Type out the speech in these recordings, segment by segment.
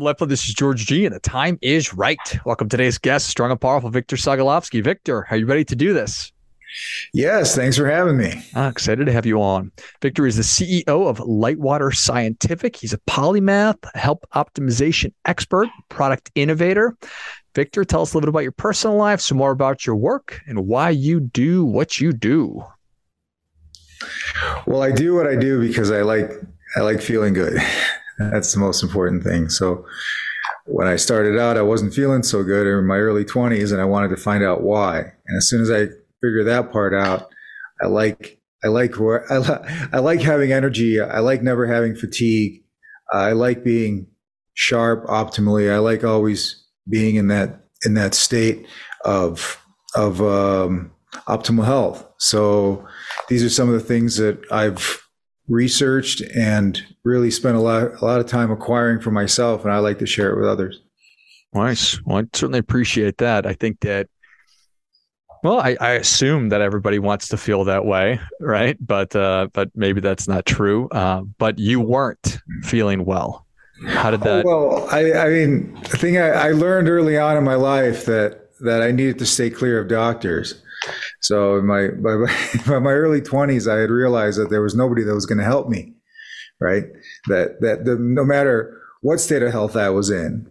I'm left This is George G, and the time is right. Welcome to today's guest, strong and powerful Victor Sogolovsky. Victor, are you ready to do this? Yes, thanks for having me. Ah, excited to have you on. Victor is the CEO of Litewater Scientific. He's a polymath, help optimization expert, product innovator. Victor, tell us a little bit about your personal life, some more about your work, and why you do what you do. Well, I do what I do because I like I like feeling good. That's the most important thing. So when I started out, I wasn't feeling so good in my early 20s and I wanted to find out why. And as soon as I figure that part out, I like I like I, I like having energy. I like never having fatigue. I like being sharp optimally. I like always being in that in that state of of um, optimal health. So these are some of the things that I've researched and really spent a lot a lot of time acquiring for myself, and I like to share it with others. Nice. Well, I certainly appreciate that. I think that. Well, I, I assume that everybody wants to feel that way, right? But uh, but maybe that's not true. Uh, but you weren't feeling well. How did that? Oh, well, I, I mean, the thing I, I learned early on in my life that that I needed to stay clear of doctors. So in my by, by my early twenties, I had realized that there was nobody that was going to help me, right? That that the, no matter what state of health I was in,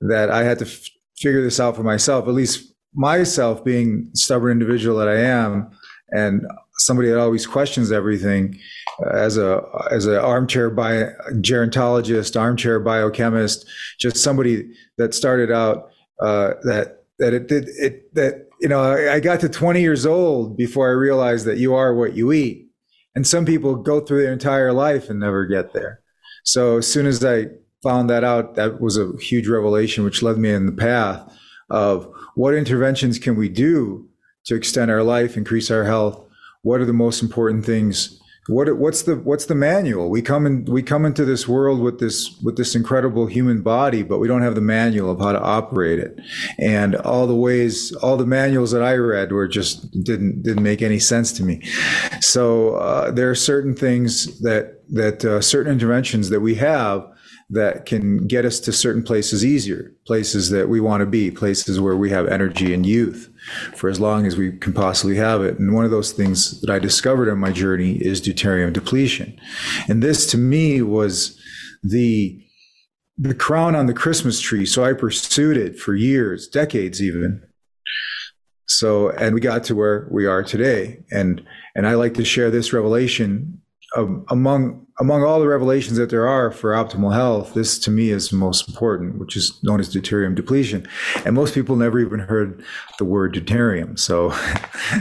that I had to f- figure this out for myself. At least myself, being stubborn individual that I am, and somebody that always questions everything, uh, as a as an armchair bio, gerontologist, armchair biochemist, just somebody that started out uh, that that it did it that you know, I got to 20 years old before I realized that you are what you eat. And some people go through their entire life and never get there. So as soon as I found that out, that was a huge revelation, which led me in the path of what interventions can we do to extend our life, increase our health? What are the most important things what what's the what's the manual? We come in we come into this world with this with this incredible human body, but we don't have the manual of how to operate it. And all the ways, all the manuals that I read were just didn't didn't make any sense to me. So uh, there are certain things that that uh, certain interventions that we have that can get us to certain places easier, places that we want to be, places where we have energy and youth for as long as we can possibly have it. And one of those things that I discovered on my journey is deuterium depletion. And this to me was the the crown on the Christmas tree. So I pursued it for years, decades even. So and we got to where we are today. And and I like to share this revelation um, among among all the revelations that there are for optimal health, this to me is the most important, which is known as deuterium depletion. And most people never even heard the word deuterium. So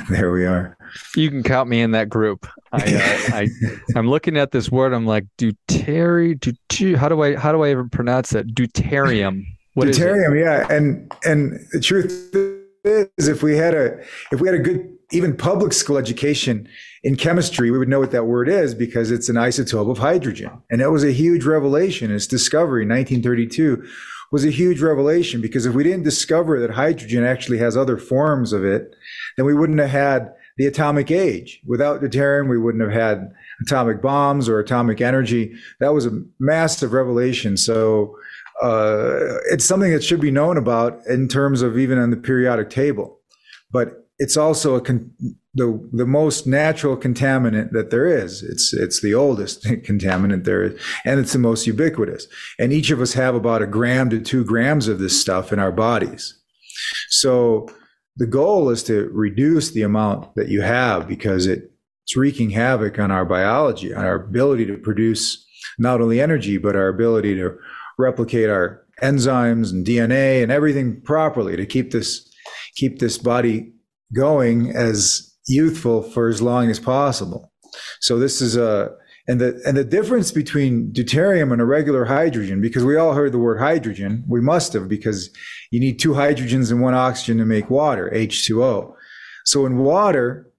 there we are. You can count me in that group. I, uh, I I'm looking at this word. I'm like deuteri, deuteri. How do I how do I even pronounce that? Deuterium. What deuterium, yeah. And and the truth is, if we had a if we had a good even public school education in chemistry, we would know what that word is because it's an isotope of hydrogen. And that was a huge revelation. Its discovery 1932 was a huge revelation because if we didn't discover that hydrogen actually has other forms of it, then we wouldn't have had the atomic age. Without deuterium, we wouldn't have had atomic bombs or atomic energy. That was a massive revelation. So uh, it's something that should be known about in terms of even on the periodic table. But it's also a con- the the most natural contaminant that there is. It's it's the oldest contaminant there is, and it's the most ubiquitous. And each of us have about a gram to two grams of this stuff in our bodies. So the goal is to reduce the amount that you have because it, it's wreaking havoc on our biology, on our ability to produce not only energy but our ability to replicate our enzymes and DNA and everything properly to keep this keep this body going as youthful for as long as possible. So this is a and the and the difference between deuterium and a regular hydrogen, because we all heard the word hydrogen, we must have because you need two hydrogens and one oxygen to make water, H2O. So in water,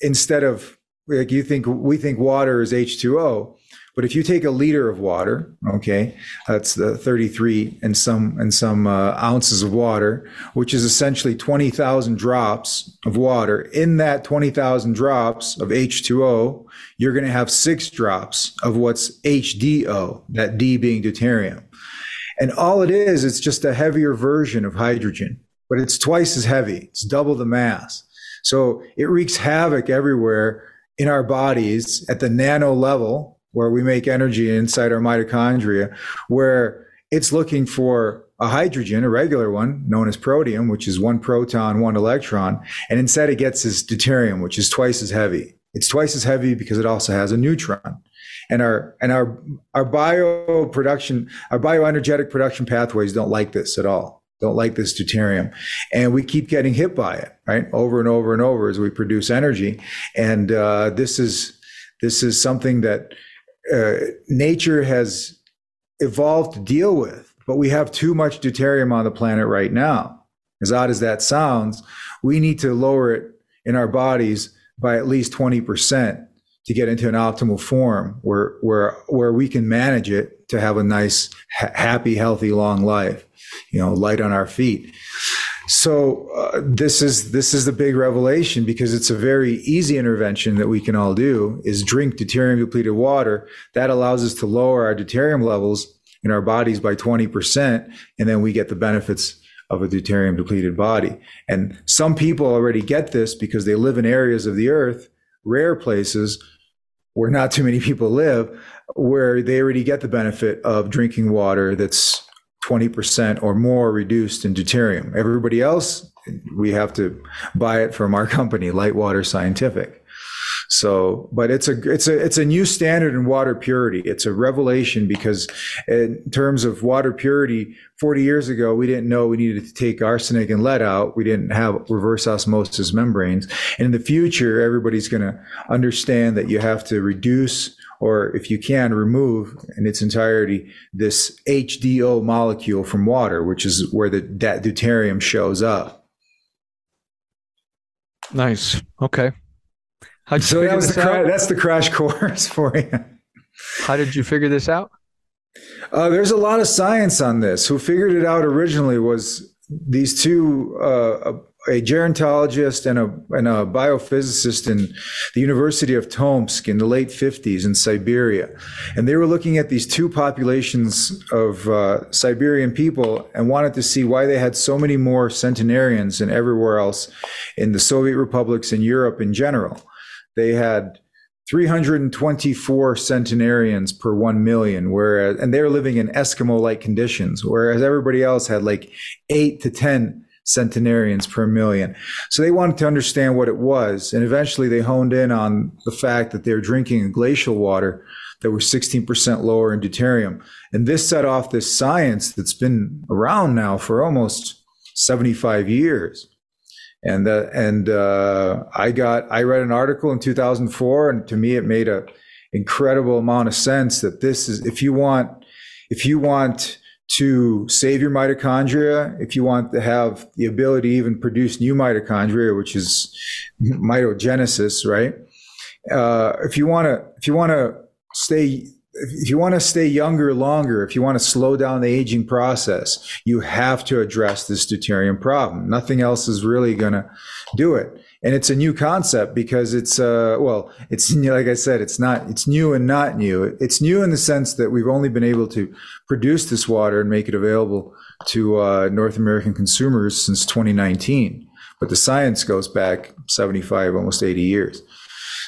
instead of like you think we think water is H2O, but if you take a liter of water, okay, that's the 33 and some and some uh, ounces of water, which is essentially 20,000 drops of water. In that 20,000 drops of H2O, you're going to have six drops of what's HDO, that D being deuterium. And all it is, it's just a heavier version of hydrogen, but it's twice as heavy. It's double the mass. So it wreaks havoc everywhere in our bodies at the nano level where we make energy inside our mitochondria, where it's looking for a hydrogen, a regular one known as protium, which is one proton, one electron. And instead it gets this deuterium, which is twice as heavy. It's twice as heavy because it also has a neutron. And our, and our, our bio production, our bioenergetic production pathways don't like this at all. Don't like this deuterium. And we keep getting hit by it, right? Over and over and over as we produce energy. And, uh, this is, this is something that, uh, nature has evolved to deal with but we have too much deuterium on the planet right now. As odd as that sounds, we need to lower it in our bodies by at least 20% to get into an optimal form where, where, where we can manage it to have a nice, ha- happy, healthy, long life, you know, light on our feet. So uh, this is this is the big revelation because it's a very easy intervention that we can all do is drink deuterium depleted water that allows us to lower our deuterium levels in our bodies by 20%, and then we get the benefits of a deuterium depleted body. And some people already get this because they live in areas of the earth, rare places where not too many people live, where they already get the benefit of drinking water that's 20% or more reduced in deuterium. Everybody else, we have to buy it from our company, Litewater Scientific. So, but it's a it's a it's a new standard in water purity. It's a revelation because in terms of water purity, 40 years ago we didn't know we needed to take arsenic and lead out. We didn't have reverse osmosis membranes. And in the future, everybody's going to understand that you have to reduce or if you can remove in its entirety this HDO molecule from water, which is where the that deuterium shows up. Nice. Okay. How'd you So that was the cra- that's the crash course for you. How did you figure this out? Uh, there's a lot of science on this. Who figured it out originally was these two, uh, a, gerontologist and a, and a biophysicist in the University of Tomsk in the late 50s in Siberia. And they were looking at these two populations of uh, Siberian people and wanted to see why they had so many more centenarians than everywhere else in the Soviet republics and Europe in general. They had 324 centenarians per 1 million whereas and they're living in eskimo like conditions whereas everybody else had like 8 to 10 centenarians per million. So they wanted to understand what it was and eventually they honed in on the fact that they're drinking glacial water that were 16% lower in deuterium. And this set off this science that's been around now for almost 75 years. And uh, and uh, I got I read an article in 2004, and to me it made a incredible amount of sense that this is if you want if you want to save your mitochondria, if you want to have the ability to even produce new mitochondria, which is mitogenesis, right? Uh, if you want to if you want to stay if you want to stay younger longer, if you want to slow down the aging process, you have to address this deuterium problem. Nothing else is really going to do it. And it's a new concept because it's, uh, well, it's, like I said, it's not, it's new and not new. It's new in the sense that we've only been able to produce this water and make it available to uh, North American consumers since 2019. But the science goes back 75, almost 80 years.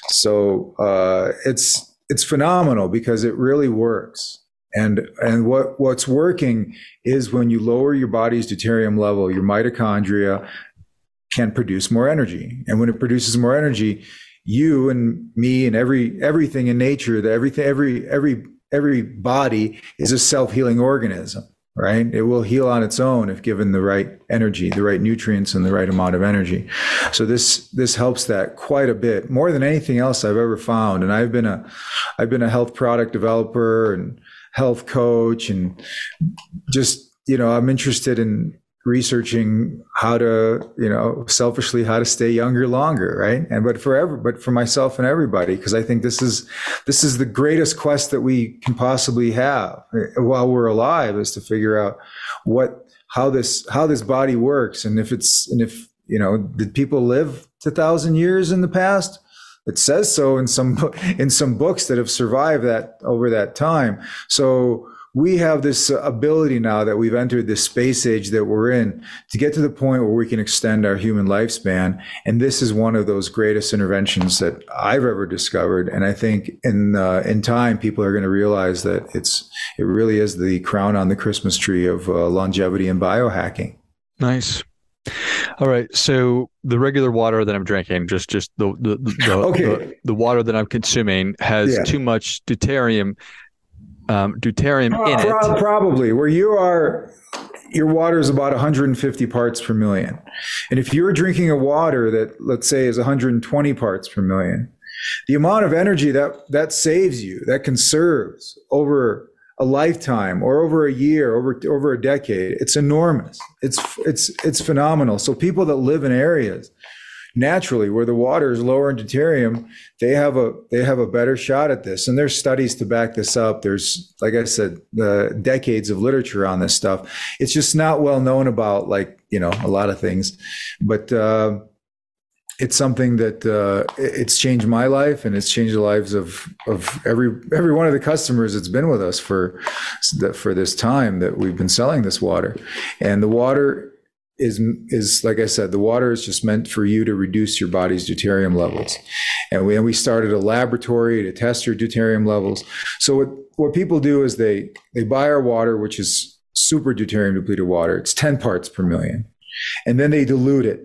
So uh, it's, it's phenomenal because it really works. And and what what's working is when you lower your body's deuterium level, your mitochondria can produce more energy. And when it produces more energy, you and me and every everything in nature, that everything every every every body is a self-healing organism, right? It will heal on its own if given the right energy, the right nutrients and the right amount of energy. So this this helps that quite a bit, more than anything else I've ever found. And I've been a I've been a health product developer and health coach and just, you know, I'm interested in researching how to, you know, selfishly how to stay younger longer, right? And but for ever, but for myself and everybody, because I think this is this is the greatest quest that we can possibly have eh, while we're alive is to figure out what how this how this body works. And if it's and if you know did people live a thousand years in the past? It says so in some in some books that have survived that over that time. So we have this ability now that we've entered this space age that we're in to get to the point where we can extend our human lifespan. And this is one of those greatest interventions that I've ever discovered. And I think in uh, in time, people are going to realize that it's it really is the crown on the Christmas tree of uh, longevity and biohacking. Nice. All right. So the regular water that I'm drinking, just just the the the, okay. the, the water that I'm consuming, has yeah. too much deuterium um, deuterium uh, in it. Probably where you are. Your water is about 150 parts per million. And if you're drinking a water that, let's say, is 120 parts per million, the amount of energy that that saves you, that conserves over a lifetime or over a year, over over a decade. It's enormous. It's it's it's phenomenal. So people that live in areas naturally where the water is lower in deuterium, they have a they have a better shot at this. And there's studies to back this up. There's like I said, the decades of literature on this stuff. It's just not well known about like you know a lot of things, but. Uh, it's something that uh, it's changed my life and it's changed the lives of of every every one of the customers that's been with us for for this time that we've been selling this water and the water is is like I said the water is just meant for you to reduce your body's deuterium levels. And we and we started a laboratory to test your deuterium levels. So what what people do is they they buy our water which is super deuterium depleted water. It's 10 parts per million. And then they dilute it.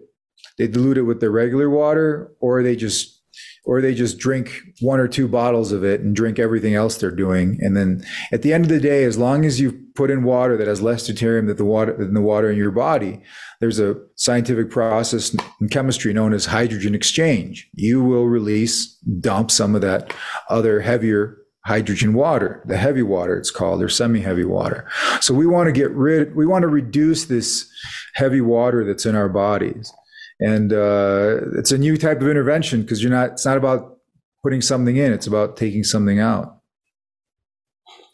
They dilute it with their regular water or they just or they just drink one or two bottles of it and drink everything else they're doing. And then at the end of the day, as long as you put in water that has less deuterium than the water than the water in your body, there's a scientific process in chemistry known as hydrogen exchange. You will release, dump some of that other heavier hydrogen water, the heavy water it's called, or semi-heavy water. So we want to get rid, we want to reduce this heavy water that's in our bodies and uh, it's a new type of intervention because you're not it's not about putting something in it's about taking something out.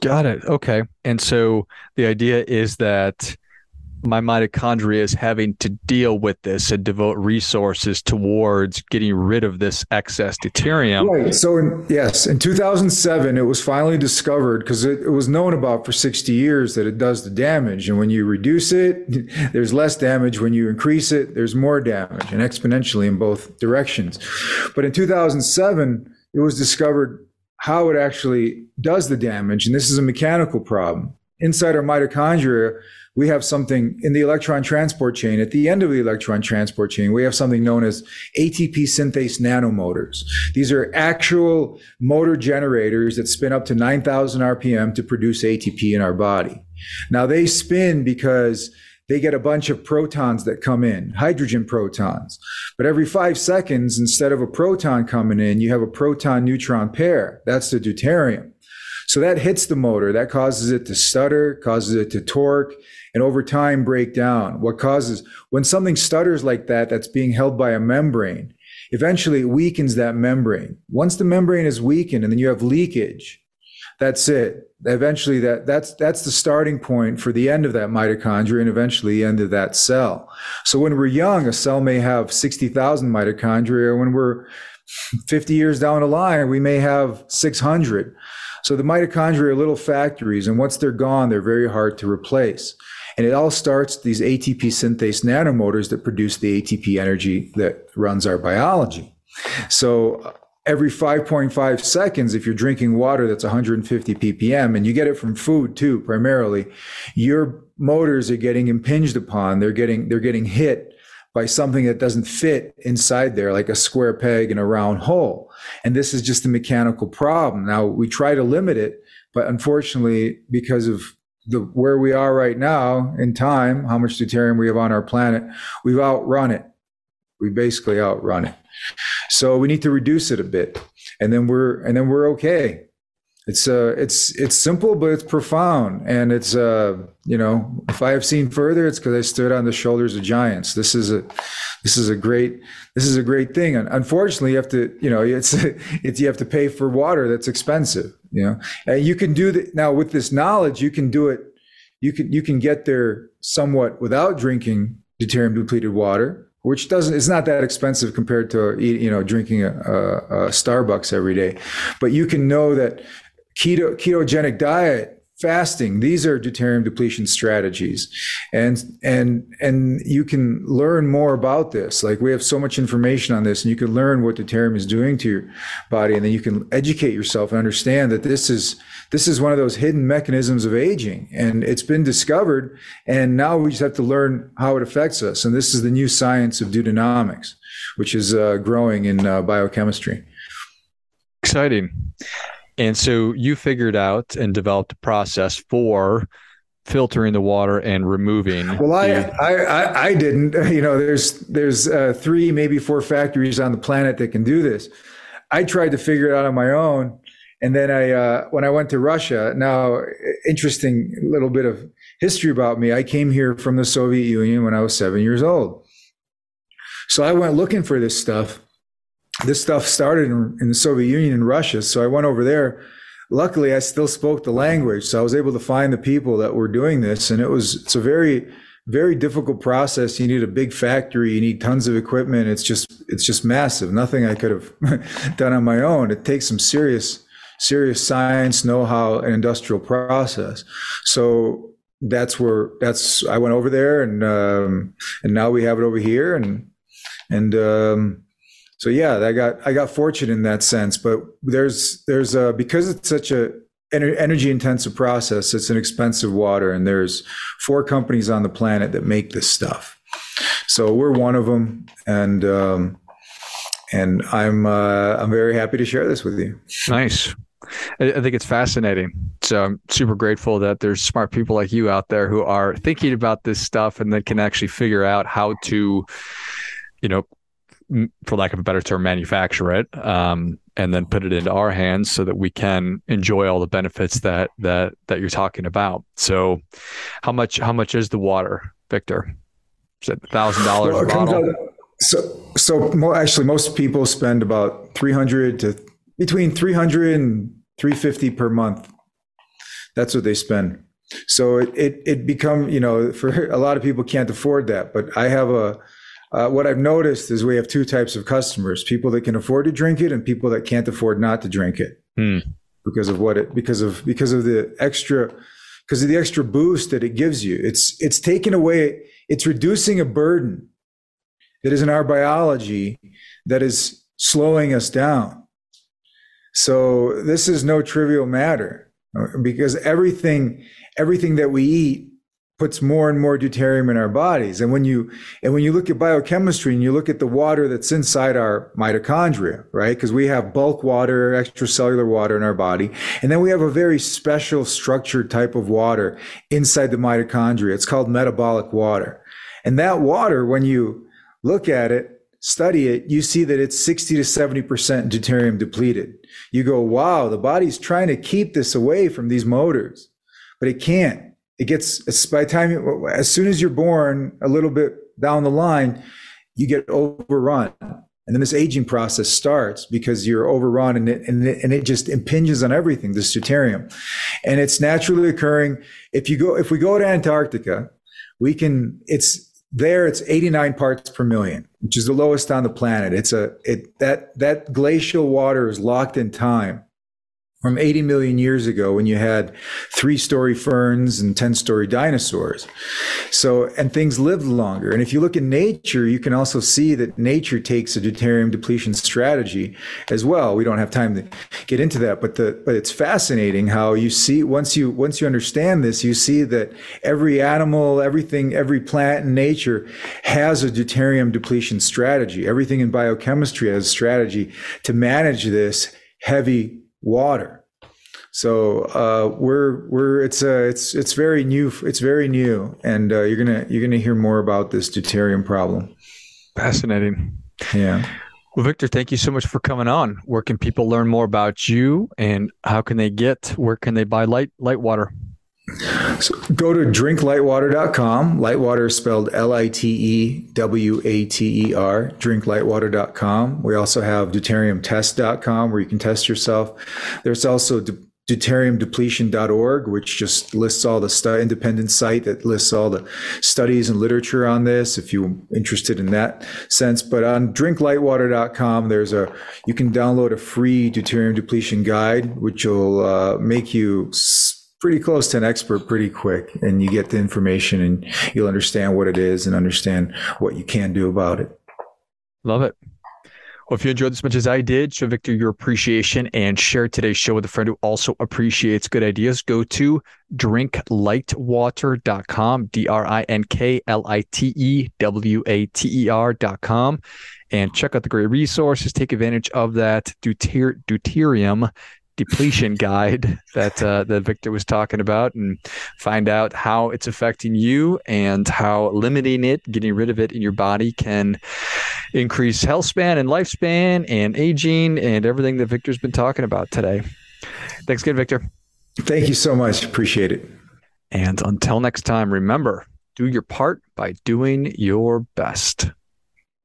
Got it. Okay. And so the idea is that my mitochondria is having to deal with this and devote resources towards getting rid of this excess deuterium. Right. So, in, yes, in 2007, it was finally discovered because it, it, was known about for 60 years that it does the damage. And when you reduce it, there's less damage. When you increase it, there's more damage and exponentially in both directions. But in 2007, it was discovered how it actually does the damage. And this is a mechanical problem. Inside our mitochondria, we have something in the electron transport chain. At the end of the electron transport chain, we have something known as ATP synthase nanomotors. These are actual motor generators that spin up to 9,000 RPM to produce ATP in our body. Now they spin because they get a bunch of protons that come in, hydrogen protons. But every five seconds, instead of a proton coming in, you have a proton neutron pair. That's the deuterium. So that hits the motor, that causes it to stutter, causes it to torque, and over time break down. What causes, when something stutters like that, that's being held by a membrane, eventually it weakens that membrane. Once the membrane is weakened and then you have leakage, that's it. Eventually that, that's, that's the starting point for the end of that mitochondria and eventually the end of that cell. So when we're young, a cell may have 60,000 mitochondria. When we're 50 years down the line, we may have 600. So the mitochondria are little factories, and once they're gone, they're very hard to replace. And it all starts these ATP synthase nanomotors that produce the ATP energy that runs our biology. So uh, every 5.5 seconds, if you're drinking water that's 150 ppm, and you get it from food too, primarily, your motors are getting impinged upon. They're getting they're getting hit by something that doesn't fit inside there, like a square peg in a round hole. And this is just a mechanical problem. Now we try to limit it, but unfortunately, because of the where we are right now in time, how much deuterium we have on our planet, we've outrun it. We basically outrun it. So we need to reduce it a bit, and then we're and then we're okay. It's uh it's it's simple but it's profound, and it's uh you know if I have seen further, it's because I stood on the shoulders of giants. This is a this is a great this is a great thing. And unfortunately, you have to you know it's it's you have to pay for water that's expensive you know and you can do that now with this knowledge you can do it you can you can get there somewhat without drinking deuterium depleted water which doesn't it's not that expensive compared to you know drinking a, a, a starbucks every day but you can know that keto ketogenic diet fasting. These are deuterium depletion strategies. And and and you can learn more about this. Like we have so much information on this and you can learn what deuterium is doing to your body and then you can educate yourself and understand that this is this is one of those hidden mechanisms of aging and it's been discovered and now we just have to learn how it affects us. And this is the new science of deutenomics, which is uh, growing in uh, biochemistry. Exciting. And so you figured out and developed a process for filtering the water and removing. Well, I, I, I, I, didn't. You know, there's there's uh, three, maybe four factories on the planet that can do this. I tried to figure it out on my own, and then I, uh, when I went to Russia. Now, interesting little bit of history about me. I came here from the Soviet Union when I was seven years old. So I went looking for this stuff this stuff started in, in the Soviet Union in Russia. So I went over there. Luckily, I still spoke the language, so I was able to find the people that were doing this, and it was it's a very very difficult process. You need a big factory. You need tons of equipment. It's just it's just massive. Nothing I could have done on my own. It takes some serious serious science, know-how, and industrial process. So that's where that's I went over there, and um, and now we have it over here, and and um, so yeah, I got I got fortunate in that sense. But there's there's a because it's such a energy intensive process. It's an expensive water, and there's four companies on the planet that make this stuff. So we're one of them, and um, and I'm uh, I'm very happy to share this with you. Nice. I think it's fascinating. So I'm super grateful that there's smart people like you out there who are thinking about this stuff and then can actually figure out how to, you know, for lack of a better term, manufacture it, um, and then put it into our hands so that we can enjoy all the benefits that that that you're talking about. So, how much how much is the water, Victor? Is it thousand dollars a bottle? so so actually, most people spend about three hundred to between 300 and 350 per month. That's what they spend. So it, it, it become, you know, for a lot of people can't afford that, but I have a, uh, what I've noticed is we have two types of customers: people that can afford to drink it, and people that can't afford not to drink it hmm. because of what it because of because of the extra because of the extra boost that it gives you. It's it's taking away. It's reducing a burden that is in our biology that is slowing us down. So this is no trivial matter uh, because everything everything that we eat puts more and more deuterium in our bodies. And when you and when you look at biochemistry and you look at the water that's inside our mitochondria, right? Because we have bulk water, extracellular water in our body, and then we have a very special structured type of water inside the mitochondria. It's called metabolic water. And that water, when you look at it, study it, you see that it's 60 to 70% deuterium depleted. You go, wow, the body's trying to keep this away from these motors, but it can't it gets by the time as soon as you're born a little bit down the line you get overrun. And then this aging process starts because you're overrun and it, and it, and it just impinges on everything this deuterium. And it's naturally occurring. If you go if we go to antarctica we can it's there it's 89 parts per million which is the lowest on the planet. It's a it that that glacial water is locked in time from 80 million years ago when you had three story ferns and 10 story dinosaurs. So, and things lived longer. And if you look in nature, you can also see that nature takes a deuterium depletion strategy as well. We don't have time to get into that, but the, but it's fascinating how you see once you, once you understand this, you see that every animal, everything, every plant in nature has a deuterium depletion strategy. Everything in biochemistry has a strategy to manage this heavy water. So uh, we're we're it's uh, it's it's very new. It's very new, and uh, you're gonna you're gonna hear more about this deuterium problem. Fascinating. Yeah. Well, Victor, thank you so much for coming on. Where can people learn more about you, and how can they get? Where can they buy light light water? So go to drinklitewater.com. Litewater is spelled L I T E W A T E R, drinklitewater.com. We also have deuteriumtest.com where you can test yourself. There's also deuteriumdepletion.org, which just lists all the stu- independent site that lists all the studies and literature on this if you're interested in that sense. But on drinklitewater.com, there's a, you can download a free deuterium depletion guide, which will uh, make you pretty close to an expert pretty quick, and you get the information and you'll understand what it is and understand what you can do about it. Love it. Well, if you enjoyed this as much as I did, show Victor your appreciation and share today's show with a friend who also appreciates good ideas. Go to drinklitewater.com, D R I N K L I T E W A T E R.com, and check out the great resources. Take advantage of that deuter- deuterium depletion guide that uh, that Victor was talking about, and find out how it's affecting you and how limiting it, getting rid of it in your body, can increase health span and lifespan and aging and everything that Victor's been talking about today. Thanks again, Victor. Thank you so much. Appreciate it. And until next time, remember do your part by doing your best.